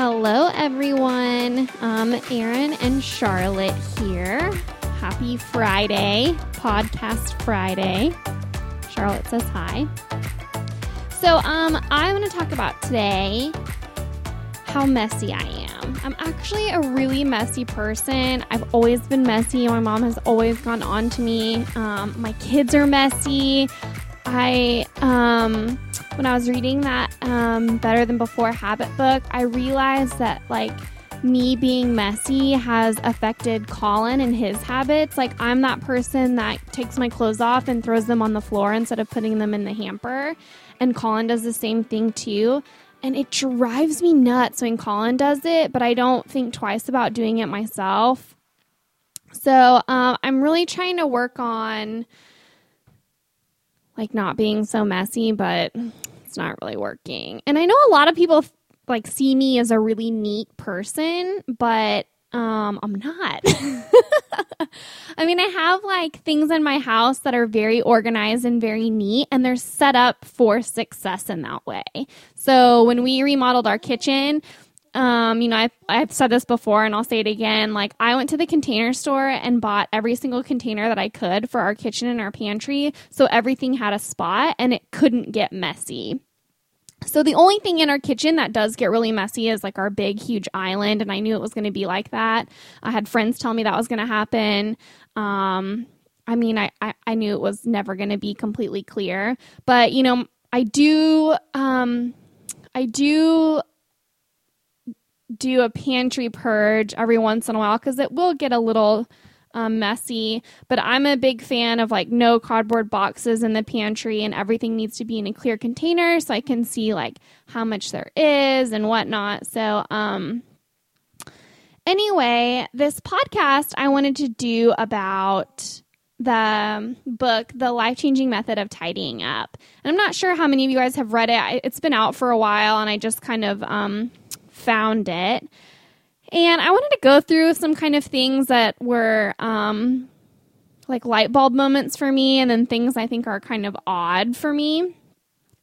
Hello, everyone. Um, Erin and Charlotte here. Happy Friday, Podcast Friday. Charlotte says hi. So, um, I want to talk about today how messy I am. I'm actually a really messy person. I've always been messy. My mom has always gone on to me. Um, my kids are messy. I, um, when I was reading that um, Better Than Before habit book, I realized that, like, me being messy has affected Colin and his habits. Like, I'm that person that takes my clothes off and throws them on the floor instead of putting them in the hamper. And Colin does the same thing too. And it drives me nuts when Colin does it, but I don't think twice about doing it myself. So um, I'm really trying to work on like not being so messy, but it's not really working. And I know a lot of people like see me as a really neat person, but um I'm not. I mean, I have like things in my house that are very organized and very neat and they're set up for success in that way. So, when we remodeled our kitchen, um, you know, I've, I've said this before and I'll say it again. Like, I went to the container store and bought every single container that I could for our kitchen and our pantry. So everything had a spot and it couldn't get messy. So the only thing in our kitchen that does get really messy is like our big, huge island. And I knew it was going to be like that. I had friends tell me that was going to happen. Um, I mean, I, I, I knew it was never going to be completely clear. But, you know, I do, um, I do do a pantry purge every once in a while because it will get a little um, messy. But I'm a big fan of like no cardboard boxes in the pantry and everything needs to be in a clear container so I can see like how much there is and whatnot. So, um, anyway, this podcast I wanted to do about the book, The Life Changing Method of Tidying Up. And I'm not sure how many of you guys have read it. It's been out for a while and I just kind of um, found it. And I wanted to go through some kind of things that were um, like light bulb moments for me, and then things I think are kind of odd for me.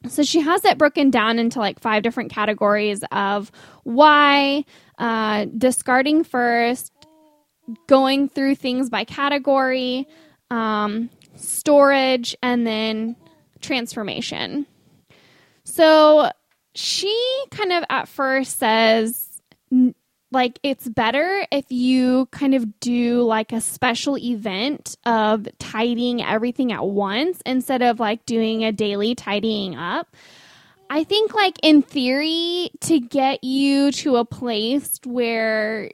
So she has it broken down into like five different categories of why, uh, discarding first, going through things by category, um, storage, and then transformation. So she kind of at first says, like it's better if you kind of do like a special event of tidying everything at once instead of like doing a daily tidying up. I think like in theory to get you to a place where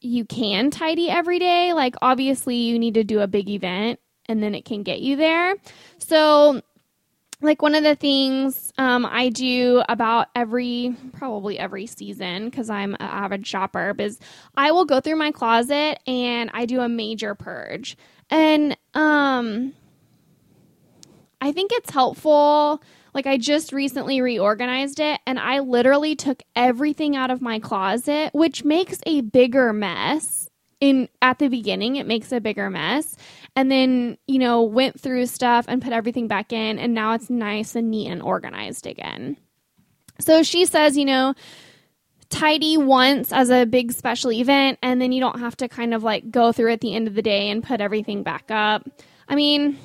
you can tidy every day, like obviously you need to do a big event and then it can get you there. So like one of the things um, I do about every probably every season because I'm an avid shopper is I will go through my closet and I do a major purge. And um I think it's helpful. Like I just recently reorganized it and I literally took everything out of my closet which makes a bigger mess. In at the beginning it makes a bigger mess and then, you know, went through stuff and put everything back in, and now it's nice and neat and organized again. So she says, you know, tidy once as a big special event, and then you don't have to kind of like go through at the end of the day and put everything back up. I mean,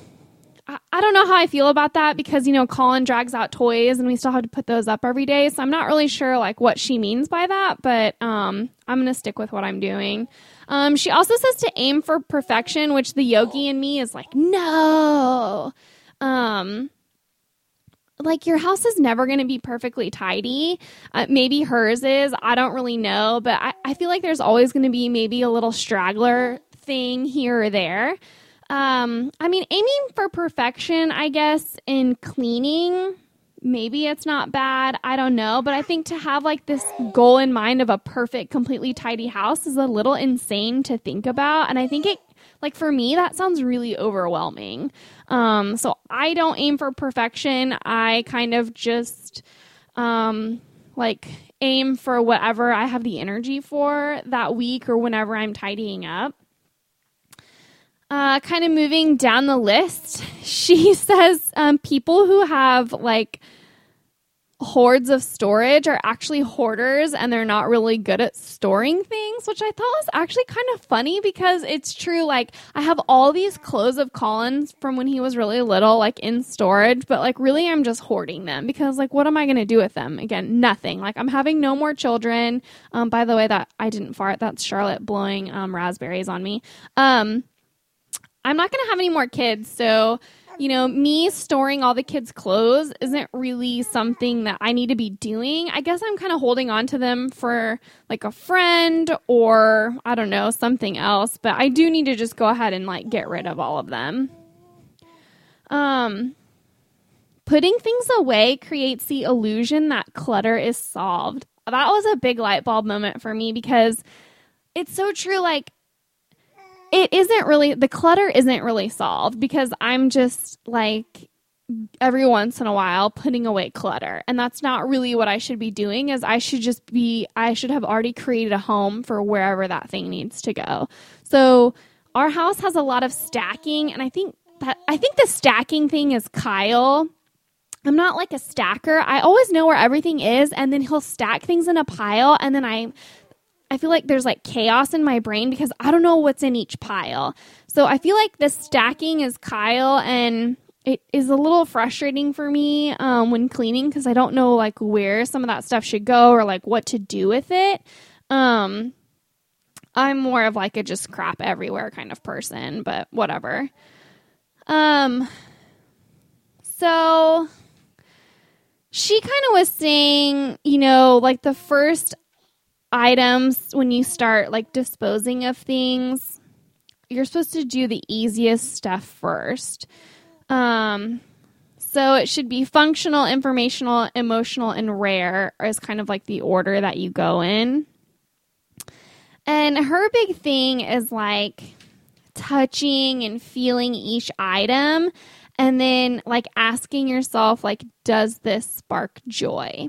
I don't know how I feel about that because, you know, Colin drags out toys and we still have to put those up every day. So I'm not really sure like what she means by that, but um, I'm going to stick with what I'm doing. Um, she also says to aim for perfection, which the yogi in me is like, no. Um, like your house is never going to be perfectly tidy. Uh, maybe hers is. I don't really know, but I, I feel like there's always going to be maybe a little straggler thing here or there. Um, I mean, aiming for perfection, I guess, in cleaning maybe it's not bad. I don't know. But I think to have like this goal in mind of a perfect, completely tidy house is a little insane to think about. And I think it, like for me, that sounds really overwhelming. Um, so I don't aim for perfection. I kind of just, um, like aim for whatever I have the energy for that week or whenever I'm tidying up. Uh, kind of moving down the list, she says um, people who have like hordes of storage are actually hoarders and they're not really good at storing things, which I thought was actually kind of funny because it's true. Like, I have all these clothes of Colin's from when he was really little, like in storage, but like, really, I'm just hoarding them because, like, what am I going to do with them? Again, nothing. Like, I'm having no more children. Um, by the way, that I didn't fart. That's Charlotte blowing um, raspberries on me. Um, I'm not going to have any more kids. So, you know, me storing all the kids' clothes isn't really something that I need to be doing. I guess I'm kind of holding on to them for like a friend or I don't know, something else, but I do need to just go ahead and like get rid of all of them. Um putting things away creates the illusion that clutter is solved. That was a big light bulb moment for me because it's so true like it isn't really the clutter isn't really solved because I'm just like every once in a while putting away clutter and that's not really what I should be doing is I should just be I should have already created a home for wherever that thing needs to go. So our house has a lot of stacking and I think that I think the stacking thing is Kyle. I'm not like a stacker. I always know where everything is and then he'll stack things in a pile and then I I feel like there's like chaos in my brain because I don't know what's in each pile. So I feel like the stacking is Kyle and it is a little frustrating for me um, when cleaning because I don't know like where some of that stuff should go or like what to do with it. Um, I'm more of like a just crap everywhere kind of person, but whatever. Um, so she kind of was saying, you know, like the first items when you start like disposing of things you're supposed to do the easiest stuff first. Um so it should be functional informational emotional and rare is kind of like the order that you go in. And her big thing is like touching and feeling each item and then like asking yourself like does this spark joy?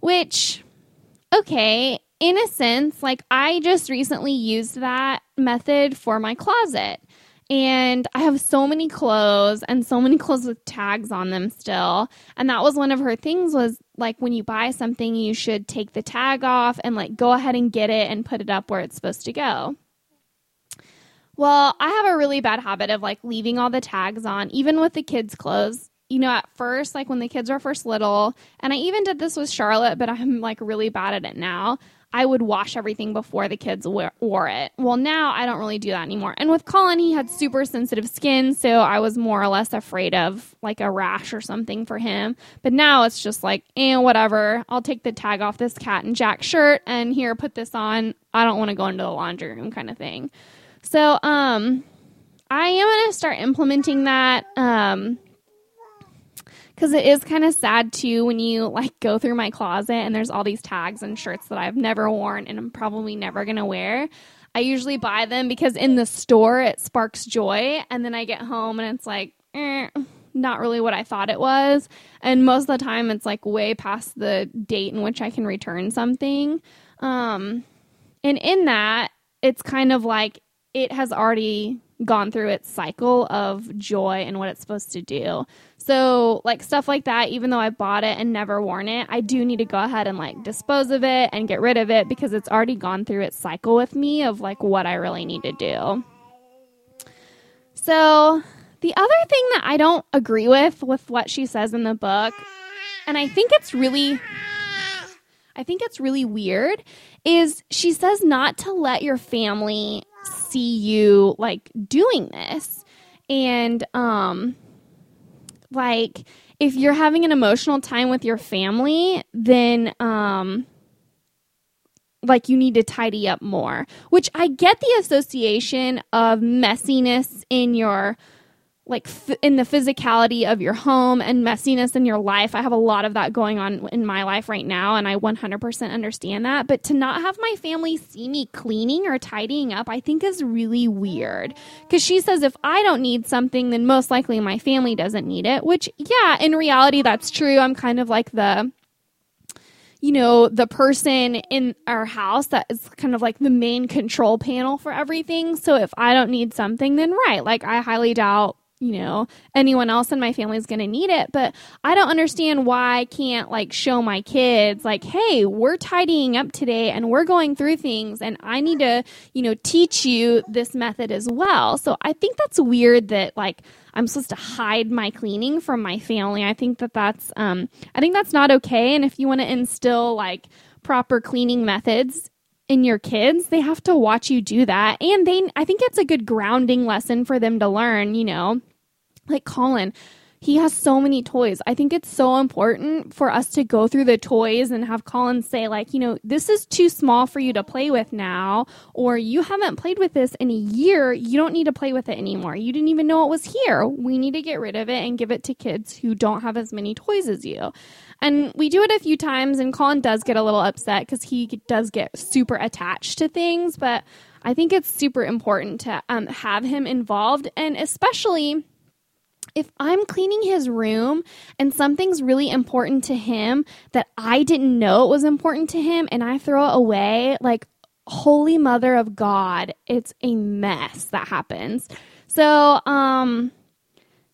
Which okay in a sense, like I just recently used that method for my closet. And I have so many clothes and so many clothes with tags on them still. And that was one of her things was like when you buy something, you should take the tag off and like go ahead and get it and put it up where it's supposed to go. Well, I have a really bad habit of like leaving all the tags on, even with the kids' clothes you know, at first, like when the kids were first little, and I even did this with Charlotte, but I'm like really bad at it now. I would wash everything before the kids wore it. Well, now I don't really do that anymore. And with Colin, he had super sensitive skin, so I was more or less afraid of like a rash or something for him. But now it's just like, eh, whatever. I'll take the tag off this cat and Jack shirt and here, put this on. I don't want to go into the laundry room kind of thing. So, um, I am going to start implementing that. Um, because it is kind of sad too when you like go through my closet and there's all these tags and shirts that I've never worn and I'm probably never gonna wear. I usually buy them because in the store it sparks joy, and then I get home and it's like, eh, not really what I thought it was. And most of the time, it's like way past the date in which I can return something. Um, and in that, it's kind of like it has already gone through its cycle of joy and what it's supposed to do. So, like stuff like that, even though I bought it and never worn it, I do need to go ahead and like dispose of it and get rid of it because it's already gone through its cycle with me of like what I really need to do. So, the other thing that I don't agree with with what she says in the book, and I think it's really I think it's really weird is she says not to let your family see you like doing this. And um like if you're having an emotional time with your family, then um like you need to tidy up more, which I get the association of messiness in your like f- in the physicality of your home and messiness in your life. I have a lot of that going on in my life right now, and I 100% understand that. But to not have my family see me cleaning or tidying up, I think is really weird. Because she says if I don't need something, then most likely my family doesn't need it, which, yeah, in reality, that's true. I'm kind of like the you know, the person in our house that is kind of like the main control panel for everything. So if I don't need something, then right, like I highly doubt you know anyone else in my family is going to need it but i don't understand why i can't like show my kids like hey we're tidying up today and we're going through things and i need to you know teach you this method as well so i think that's weird that like i'm supposed to hide my cleaning from my family i think that that's um i think that's not okay and if you want to instill like proper cleaning methods in your kids, they have to watch you do that. And they, I think it's a good grounding lesson for them to learn, you know, like Colin, he has so many toys. I think it's so important for us to go through the toys and have Colin say, like, you know, this is too small for you to play with now, or you haven't played with this in a year. You don't need to play with it anymore. You didn't even know it was here. We need to get rid of it and give it to kids who don't have as many toys as you. And we do it a few times, and Colin does get a little upset because he does get super attached to things, but I think it's super important to um, have him involved, and especially if I'm cleaning his room and something's really important to him that I didn't know it was important to him and I throw it away, like, holy mother of God, it's a mess that happens. So, um,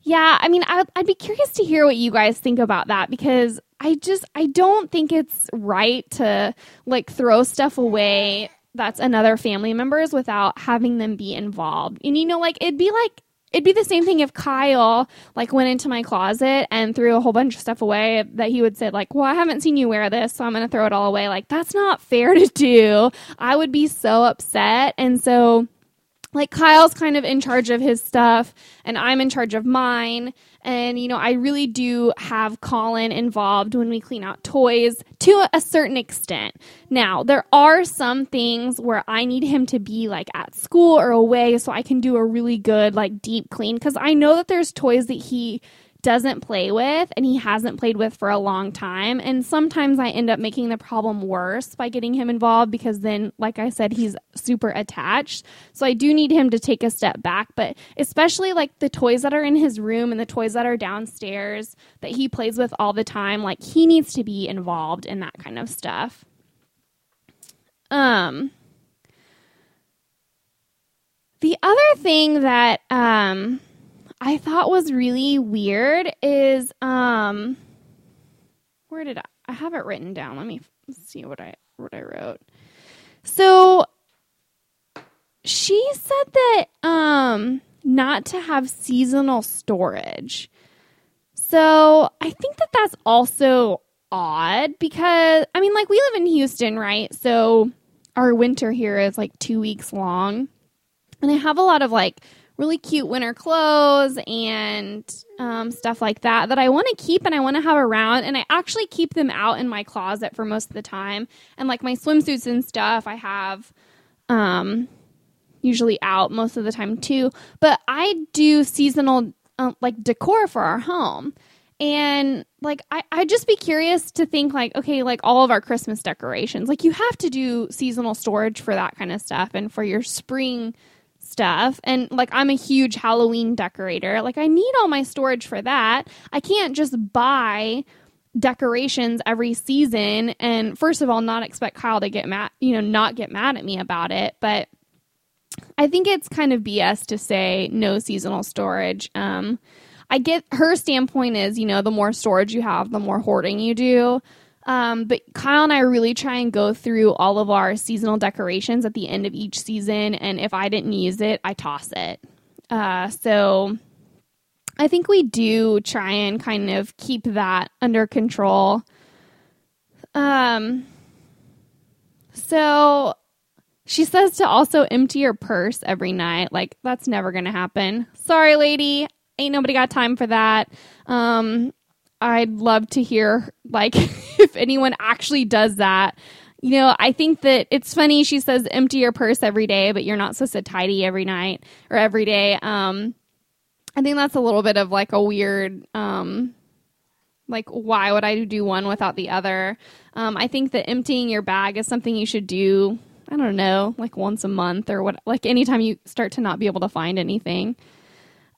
yeah, I mean, I, I'd be curious to hear what you guys think about that because I just, I don't think it's right to like throw stuff away that's another family members without having them be involved. And you know, like, it'd be like, It'd be the same thing if Kyle like went into my closet and threw a whole bunch of stuff away that he would say like, "Well, I haven't seen you wear this, so I'm going to throw it all away." Like that's not fair to do. I would be so upset. And so like Kyle's kind of in charge of his stuff and I'm in charge of mine. And, you know, I really do have Colin involved when we clean out toys to a certain extent. Now, there are some things where I need him to be like at school or away so I can do a really good, like deep clean because I know that there's toys that he doesn't play with and he hasn't played with for a long time. And sometimes I end up making the problem worse by getting him involved because then, like I said, he's super attached. So I do need him to take a step back. But especially like the toys that are in his room and the toys that are downstairs that he plays with all the time, like he needs to be involved in that kind of stuff. Um, the other thing that um, I thought was really weird is um where did I I have it written down. Let me see what I what I wrote. So she said that um not to have seasonal storage. So I think that that's also odd because I mean like we live in Houston, right? So our winter here is like 2 weeks long. And I have a lot of like really cute winter clothes and um, stuff like that that I want to keep and I want to have around. And I actually keep them out in my closet for most of the time. And like my swimsuits and stuff, I have um, usually out most of the time too. But I do seasonal uh, like decor for our home. And like I, I'd just be curious to think like, okay, like all of our Christmas decorations, like you have to do seasonal storage for that kind of stuff and for your spring stuff and like I'm a huge Halloween decorator. Like I need all my storage for that. I can't just buy decorations every season and first of all not expect Kyle to get mad, you know, not get mad at me about it, but I think it's kind of BS to say no seasonal storage. Um I get her standpoint is, you know, the more storage you have, the more hoarding you do. Um, but Kyle and I really try and go through all of our seasonal decorations at the end of each season. And if I didn't use it, I toss it. Uh, so I think we do try and kind of keep that under control. Um, so she says to also empty your purse every night. Like, that's never going to happen. Sorry, lady. Ain't nobody got time for that. Um, I'd love to hear like if anyone actually does that. You know, I think that it's funny she says empty your purse every day, but you're not supposed to tidy every night or every day. Um I think that's a little bit of like a weird um like why would I do one without the other? Um I think that emptying your bag is something you should do, I don't know, like once a month or what like anytime you start to not be able to find anything.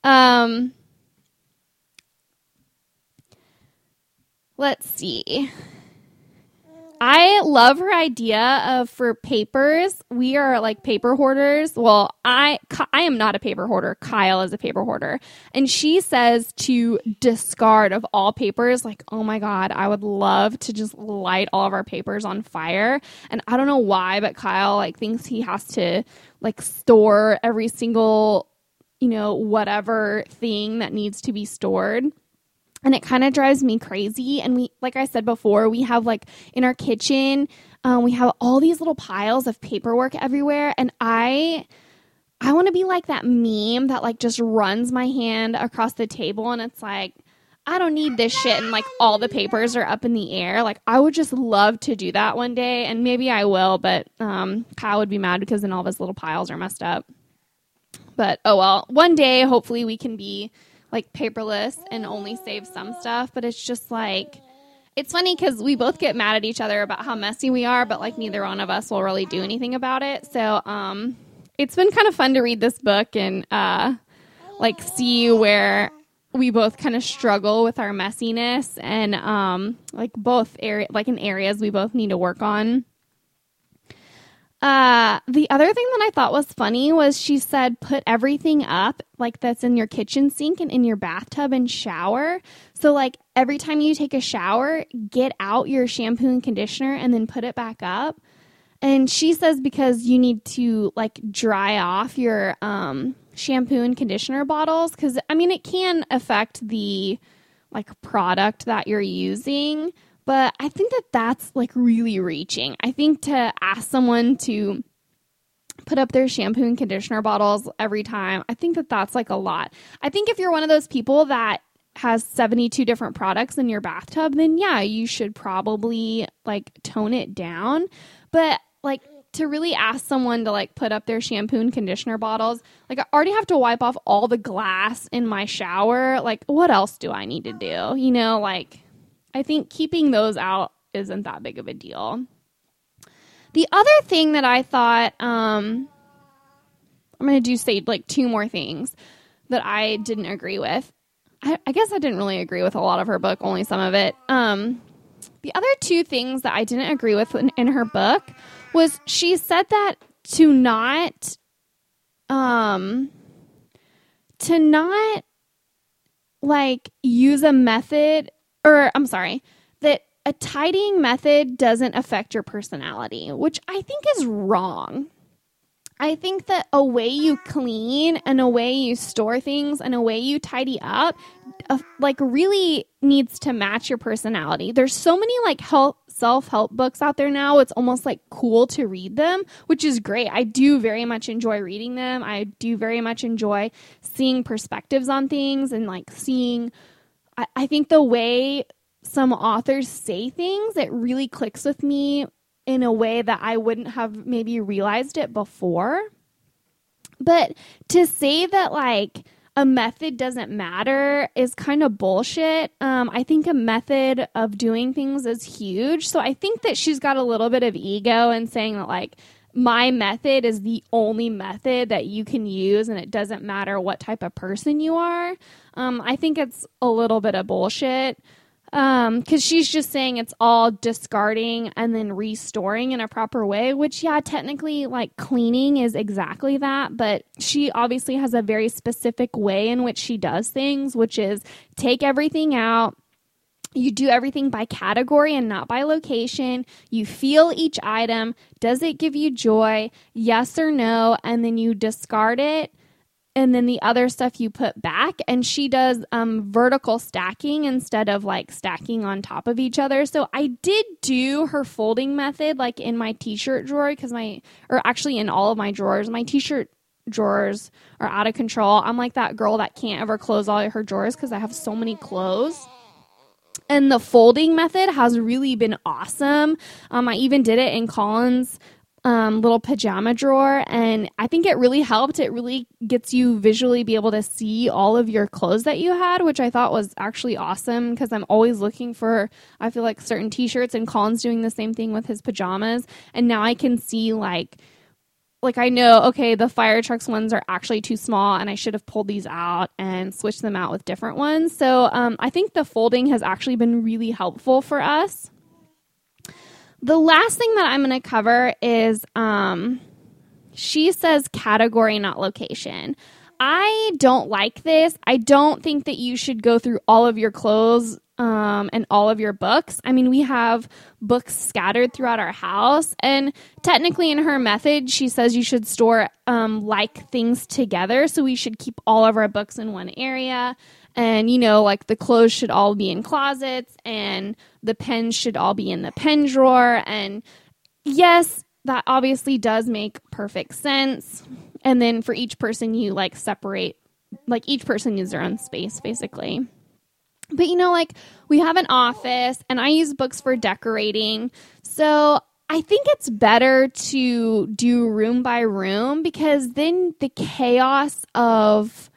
Um Let's see. I love her idea of for papers. We are like paper hoarders. Well, I I am not a paper hoarder. Kyle is a paper hoarder, and she says to discard of all papers. Like, oh my god, I would love to just light all of our papers on fire. And I don't know why, but Kyle like thinks he has to like store every single you know whatever thing that needs to be stored and it kind of drives me crazy. And we like i said before we have like in our kitchen um, we have all these little piles of paperwork everywhere. And i i want to be like that meme that like just runs my hand across the table and it's like i don't need this shit and like all the papers are up in the air. Like i would just love to do that one day and maybe i will but um, kyle would be mad because then all of his little piles are messed up. But oh well. One day hopefully we can be like paperless and only save some stuff, but it's just like it's funny because we both get mad at each other about how messy we are, but like neither one of us will really do anything about it. So um, it's been kind of fun to read this book and uh, like see where we both kind of struggle with our messiness and um, like both area like in areas we both need to work on. Uh, the other thing that I thought was funny was she said, put everything up like that's in your kitchen sink and in your bathtub and shower. So, like, every time you take a shower, get out your shampoo and conditioner and then put it back up. And she says because you need to like dry off your um, shampoo and conditioner bottles because I mean, it can affect the like product that you're using. But I think that that's like really reaching. I think to ask someone to put up their shampoo and conditioner bottles every time, I think that that's like a lot. I think if you're one of those people that has 72 different products in your bathtub, then yeah, you should probably like tone it down. But like to really ask someone to like put up their shampoo and conditioner bottles, like I already have to wipe off all the glass in my shower. Like, what else do I need to do? You know, like I think keeping those out isn't that big of a deal. The other thing that I thought, um, I'm going to do say like two more things that I didn't agree with. I, I, guess I didn't really agree with a lot of her book, only some of it. Um, the other two things that I didn't agree with in, in her book was she said that to not, um, to not like use a method or I'm sorry, that a tidying method doesn't affect your personality, which I think is wrong. I think that a way you clean and a way you store things and a way you tidy up uh, like really needs to match your personality. There's so many like help self-help books out there now. It's almost like cool to read them, which is great. I do very much enjoy reading them. I do very much enjoy seeing perspectives on things and like seeing I, I think the way some authors say things, it really clicks with me in a way that I wouldn't have maybe realized it before. But to say that, like, a method doesn't matter is kind of bullshit. Um, I think a method of doing things is huge. So I think that she's got a little bit of ego in saying that, like, my method is the only method that you can use and it doesn't matter what type of person you are. Um, I think it's a little bit of bullshit because um, she's just saying it's all discarding and then restoring in a proper way which yeah technically like cleaning is exactly that but she obviously has a very specific way in which she does things which is take everything out you do everything by category and not by location. You feel each item. Does it give you joy? Yes or no? And then you discard it. And then the other stuff you put back. And she does um, vertical stacking instead of like stacking on top of each other. So I did do her folding method like in my t shirt drawer because my, or actually in all of my drawers. My t shirt drawers are out of control. I'm like that girl that can't ever close all her drawers because I have so many clothes and the folding method has really been awesome. Um, I even did it in Colin's um, little pajama drawer, and I think it really helped. It really gets you visually be able to see all of your clothes that you had, which I thought was actually awesome because I'm always looking for, I feel like certain t shirts, and Colin's doing the same thing with his pajamas. And now I can see like, like I know, okay, the fire trucks ones are actually too small, and I should have pulled these out and switched them out with different ones. So um, I think the folding has actually been really helpful for us. The last thing that I'm going to cover is um, she says category, not location. I don't like this. I don't think that you should go through all of your clothes um, and all of your books. I mean, we have books scattered throughout our house, and technically, in her method, she says you should store um, like things together. So we should keep all of our books in one area, and you know, like the clothes should all be in closets, and the pens should all be in the pen drawer. And yes, that obviously does make perfect sense. And then for each person, you like separate, like each person needs their own space, basically. But you know, like we have an office and I use books for decorating. So I think it's better to do room by room because then the chaos of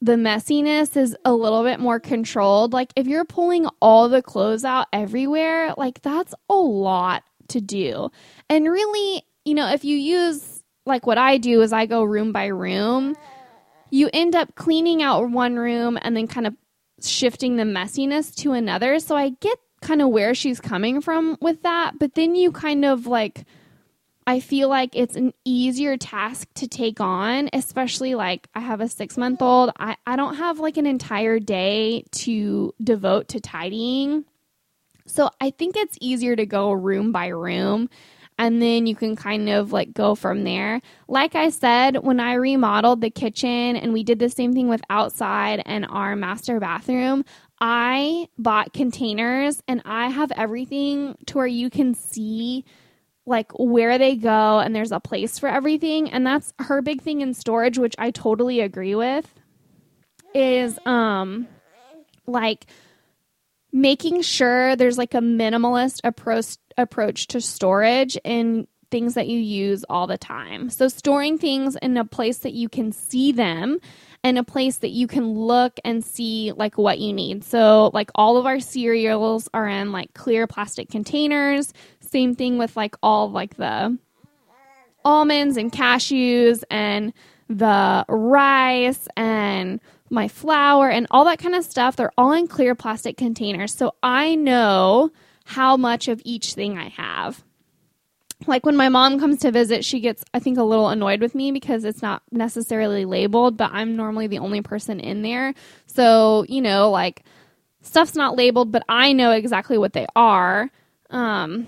the messiness is a little bit more controlled. Like if you're pulling all the clothes out everywhere, like that's a lot to do. And really, you know, if you use like what I do is I go room by room, you end up cleaning out one room and then kind of shifting the messiness to another. So I get kind of where she's coming from with that, but then you kind of like I feel like it's an easier task to take on, especially like I have a six month old. I, I don't have like an entire day to devote to tidying. So I think it's easier to go room by room and then you can kind of like go from there. Like I said, when I remodeled the kitchen and we did the same thing with outside and our master bathroom, I bought containers and I have everything to where you can see like where they go and there's a place for everything and that's her big thing in storage which I totally agree with is um like making sure there's like a minimalist approach approach to storage and things that you use all the time. So storing things in a place that you can see them and a place that you can look and see like what you need. So like all of our cereals are in like clear plastic containers. Same thing with like all like the almonds and cashews and the rice and my flour and all that kind of stuff. They're all in clear plastic containers. So I know how much of each thing I have. Like when my mom comes to visit, she gets, I think, a little annoyed with me because it's not necessarily labeled, but I'm normally the only person in there. So, you know, like stuff's not labeled, but I know exactly what they are. Um,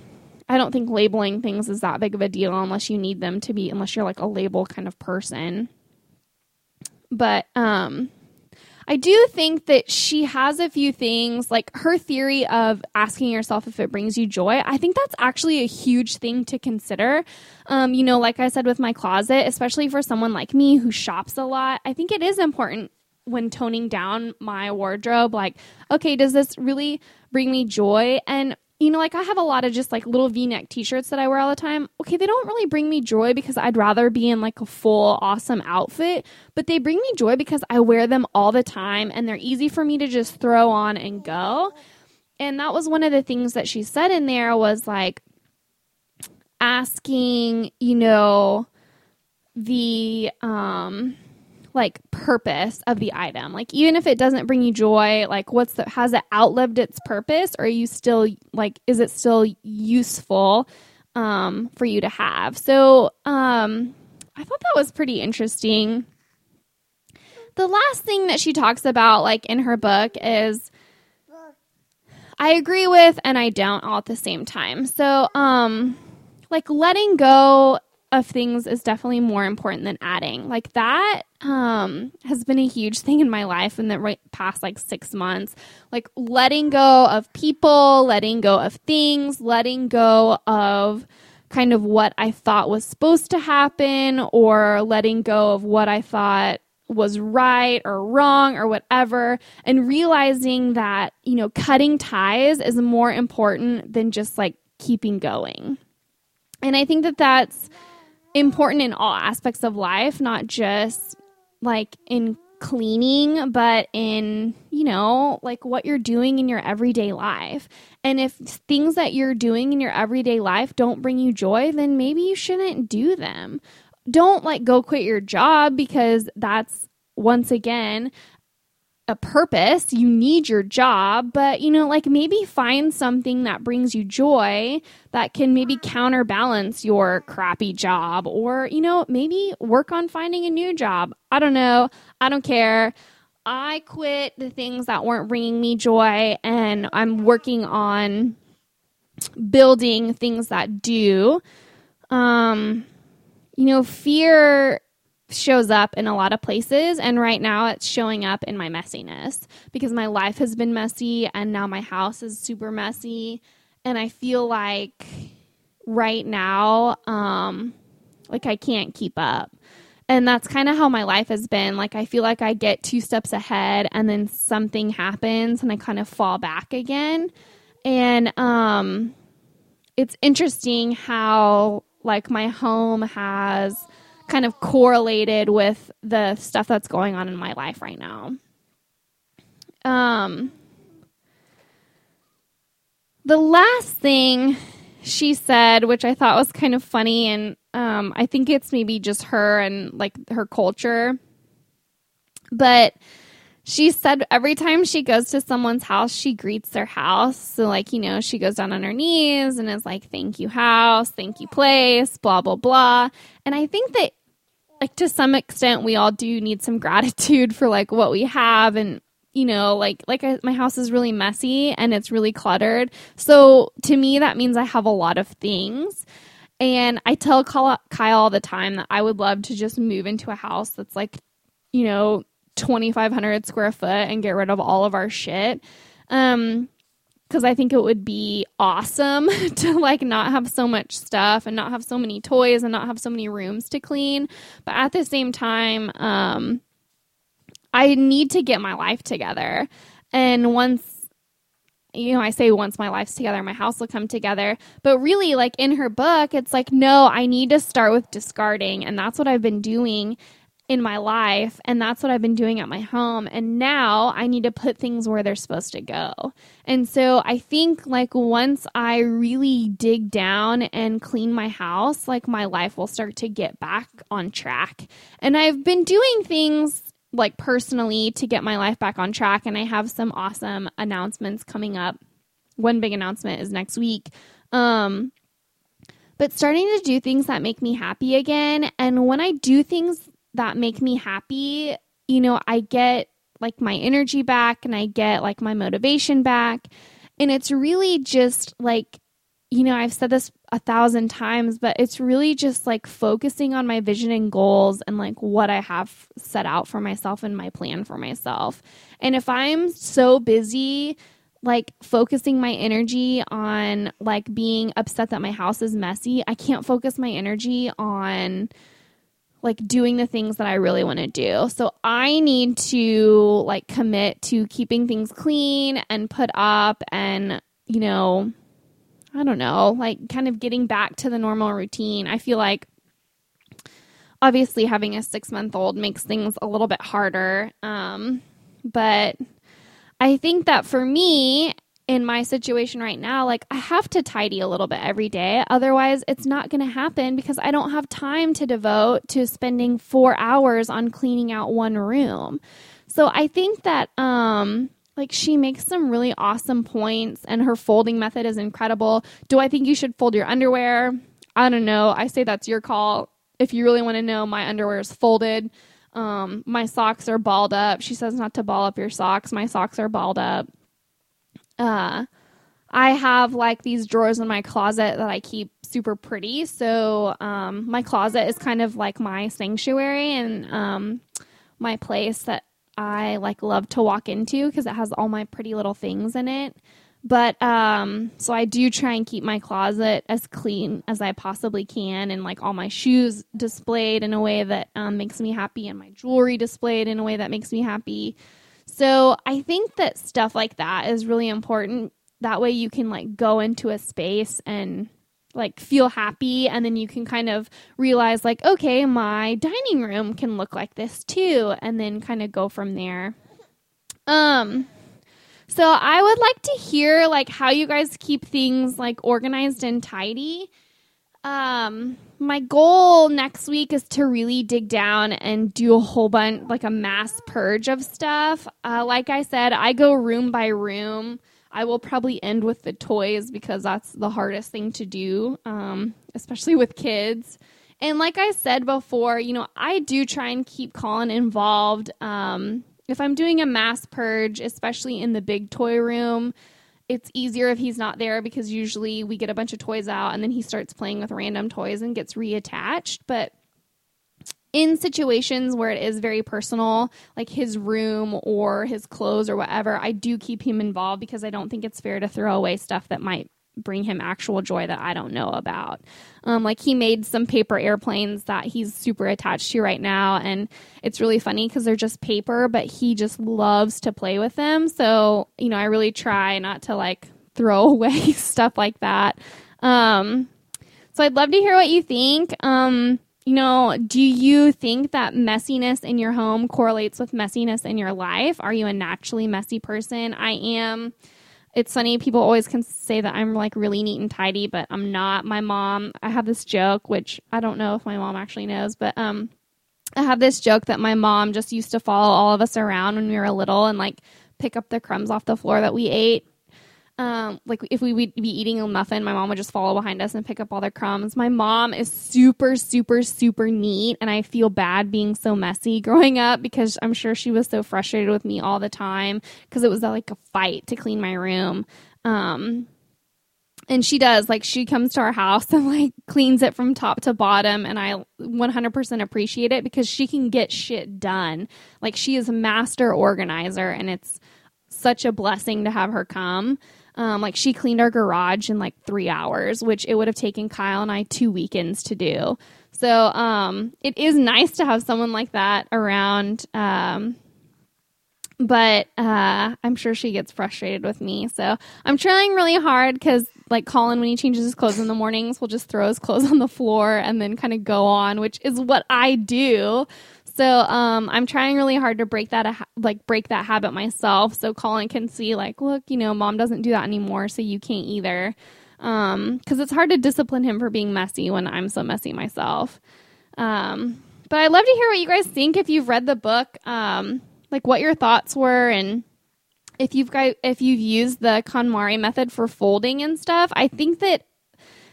I don't think labeling things is that big of a deal unless you need them to be, unless you're like a label kind of person. But um, I do think that she has a few things like her theory of asking yourself if it brings you joy. I think that's actually a huge thing to consider. Um, you know, like I said with my closet, especially for someone like me who shops a lot, I think it is important when toning down my wardrobe like okay does this really bring me joy and you know, like I have a lot of just like little v neck t shirts that I wear all the time. Okay, they don't really bring me joy because I'd rather be in like a full, awesome outfit, but they bring me joy because I wear them all the time and they're easy for me to just throw on and go. And that was one of the things that she said in there was like asking, you know, the, um, like purpose of the item. Like even if it doesn't bring you joy, like what's the has it outlived its purpose or are you still like is it still useful um for you to have? So, um I thought that was pretty interesting. The last thing that she talks about like in her book is I agree with and I don't all at the same time. So, um like letting go of things is definitely more important than adding. Like that um, has been a huge thing in my life in the right past like six months. Like letting go of people, letting go of things, letting go of kind of what I thought was supposed to happen, or letting go of what I thought was right or wrong or whatever, and realizing that, you know, cutting ties is more important than just like keeping going. And I think that that's important in all aspects of life, not just like in cleaning, but in, you know, like what you're doing in your everyday life. And if things that you're doing in your everyday life don't bring you joy, then maybe you shouldn't do them. Don't like go quit your job because that's once again a purpose. You need your job, but you know, like maybe find something that brings you joy that can maybe counterbalance your crappy job or, you know, maybe work on finding a new job. I don't know. I don't care. I quit the things that weren't bringing me joy and I'm working on building things that do. Um, you know, fear shows up in a lot of places. And right now it's showing up in my messiness because my life has been messy and now my house is super messy. And I feel like right now, um, like I can't keep up. And that's kind of how my life has been. Like, I feel like I get two steps ahead and then something happens and I kind of fall back again. And um, it's interesting how, like, my home has kind of correlated with the stuff that's going on in my life right now. Um, the last thing she said, which I thought was kind of funny, and um, I think it's maybe just her and like her culture, but she said every time she goes to someone's house, she greets their house. So, like, you know, she goes down on her knees and is like, thank you, house, thank you, place, blah, blah, blah. And I think that like to some extent we all do need some gratitude for like what we have and you know like like I, my house is really messy and it's really cluttered so to me that means i have a lot of things and i tell kyle all the time that i would love to just move into a house that's like you know 2500 square foot and get rid of all of our shit um because I think it would be awesome to like not have so much stuff and not have so many toys and not have so many rooms to clean. But at the same time, um, I need to get my life together. And once you know, I say once my life's together, my house will come together. But really, like in her book, it's like, no, I need to start with discarding. And that's what I've been doing in my life and that's what I've been doing at my home and now I need to put things where they're supposed to go. And so I think like once I really dig down and clean my house, like my life will start to get back on track. And I've been doing things like personally to get my life back on track and I have some awesome announcements coming up. One big announcement is next week. Um but starting to do things that make me happy again and when I do things that make me happy, you know, I get like my energy back and I get like my motivation back. And it's really just like, you know, I've said this a thousand times, but it's really just like focusing on my vision and goals and like what I have set out for myself and my plan for myself. And if I'm so busy, like focusing my energy on like being upset that my house is messy, I can't focus my energy on like doing the things that I really want to do. So I need to like commit to keeping things clean and put up and, you know, I don't know, like kind of getting back to the normal routine. I feel like obviously having a six month old makes things a little bit harder. Um, but I think that for me, in my situation right now, like I have to tidy a little bit every day. Otherwise, it's not going to happen because I don't have time to devote to spending four hours on cleaning out one room. So I think that, um, like she makes some really awesome points and her folding method is incredible. Do I think you should fold your underwear? I don't know. I say that's your call. If you really want to know, my underwear is folded. Um, my socks are balled up. She says not to ball up your socks. My socks are balled up uh, I have like these drawers in my closet that I keep super pretty. So um, my closet is kind of like my sanctuary and um, my place that I like love to walk into because it has all my pretty little things in it. But um, so I do try and keep my closet as clean as I possibly can, and like all my shoes displayed in a way that um, makes me happy, and my jewelry displayed in a way that makes me happy. So I think that stuff like that is really important. That way you can like go into a space and like feel happy and then you can kind of realize like okay my dining room can look like this too and then kind of go from there um so i would like to hear like how you guys keep things like organized and tidy um, my goal next week is to really dig down and do a whole bunch, like a mass purge of stuff. Uh, like I said, I go room by room. I will probably end with the toys because that's the hardest thing to do, um, especially with kids. And like I said before, you know, I do try and keep Colin involved. Um, if I'm doing a mass purge, especially in the big toy room, it's easier if he's not there because usually we get a bunch of toys out and then he starts playing with random toys and gets reattached. But in situations where it is very personal, like his room or his clothes or whatever, I do keep him involved because I don't think it's fair to throw away stuff that might bring him actual joy that I don't know about. Um, like he made some paper airplanes that he's super attached to right now, and it's really funny because they're just paper, but he just loves to play with them. So you know, I really try not to like throw away stuff like that. Um, so I'd love to hear what you think. Um, you know, do you think that messiness in your home correlates with messiness in your life? Are you a naturally messy person? I am it's funny people always can say that i'm like really neat and tidy but i'm not. My mom i have this joke which i don't know if my mom actually knows but um i have this joke that my mom just used to follow all of us around when we were little and like pick up the crumbs off the floor that we ate um, like if we would be eating a muffin, my mom would just follow behind us and pick up all the crumbs. My mom is super, super, super neat, and I feel bad being so messy growing up because I'm sure she was so frustrated with me all the time because it was like a fight to clean my room. Um, and she does like she comes to our house and like cleans it from top to bottom and i 100% appreciate it because she can get shit done like she is a master organizer and it's such a blessing to have her come um, like she cleaned our garage in like three hours, which it would have taken Kyle and I two weekends to do. So um, it is nice to have someone like that around. Um, but uh, I'm sure she gets frustrated with me. So I'm trying really hard because, like, Colin, when he changes his clothes in the mornings, will just throw his clothes on the floor and then kind of go on, which is what I do. So um, I'm trying really hard to break that like break that habit myself, so Colin can see like, look, you know, mom doesn't do that anymore, so you can't either. Because um, it's hard to discipline him for being messy when I'm so messy myself. Um, but I'd love to hear what you guys think if you've read the book, um, like what your thoughts were and if you've got if you've used the KonMari method for folding and stuff. I think that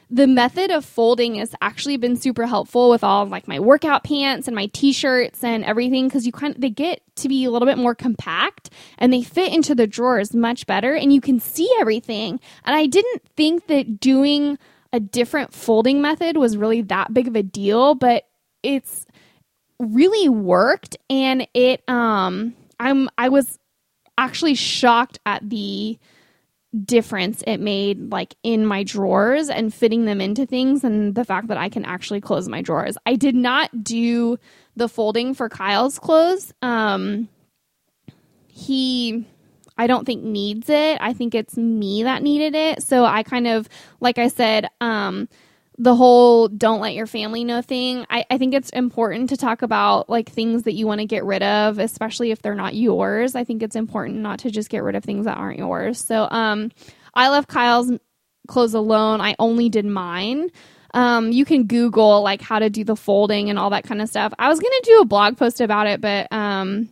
the method of folding has actually been super helpful with all like my workout pants and my t-shirts and everything because you kind of they get to be a little bit more compact and they fit into the drawers much better and you can see everything. And i didn't think that doing a different folding method was really that big of a deal but it's really worked and it um i'm i was actually shocked at the difference it made like in my drawers and fitting them into things and the fact that I can actually close my drawers. I did not do the folding for Kyle's clothes. Um he I don't think needs it. I think it's me that needed it. So I kind of like I said um the whole don't let your family know thing, I, I think it's important to talk about like things that you want to get rid of, especially if they're not yours. I think it's important not to just get rid of things that aren't yours. So um I left Kyle's clothes alone. I only did mine. Um, you can Google like how to do the folding and all that kind of stuff. I was gonna do a blog post about it, but um,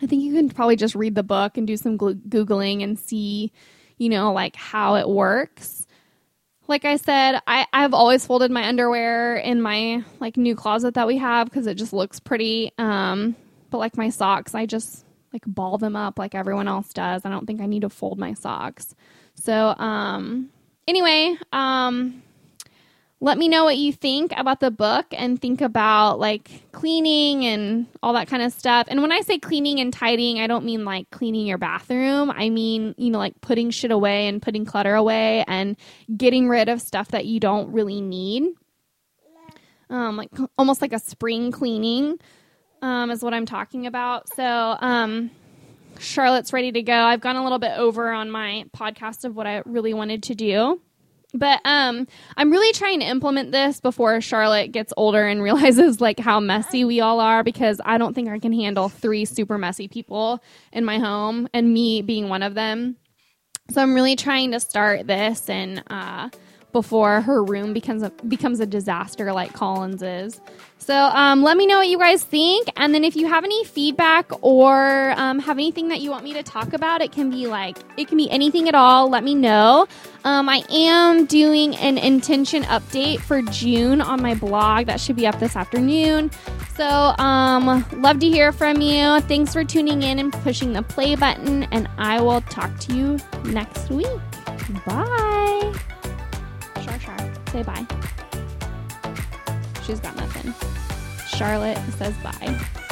I think you can probably just read the book and do some googling and see, you know, like how it works like I said, I, I've always folded my underwear in my like new closet that we have because it just looks pretty. Um, but like my socks, I just like ball them up like everyone else does. I don't think I need to fold my socks. So um, anyway, um, let me know what you think about the book and think about like cleaning and all that kind of stuff. And when I say cleaning and tidying, I don't mean like cleaning your bathroom. I mean, you know, like putting shit away and putting clutter away and getting rid of stuff that you don't really need. Um, like almost like a spring cleaning um, is what I'm talking about. So, um, Charlotte's ready to go. I've gone a little bit over on my podcast of what I really wanted to do. But um, I'm really trying to implement this before Charlotte gets older and realizes like how messy we all are because I don't think I can handle three super messy people in my home and me being one of them. So I'm really trying to start this and uh, before her room becomes a, becomes a disaster like Colin's is. So um, let me know what you guys think. And then if you have any feedback or um, have anything that you want me to talk about, it can be like, it can be anything at all. Let me know. Um, I am doing an intention update for June on my blog. That should be up this afternoon. So um, love to hear from you. Thanks for tuning in and pushing the play button. And I will talk to you next week. Bye. Say bye. She's got nothing. Charlotte says bye.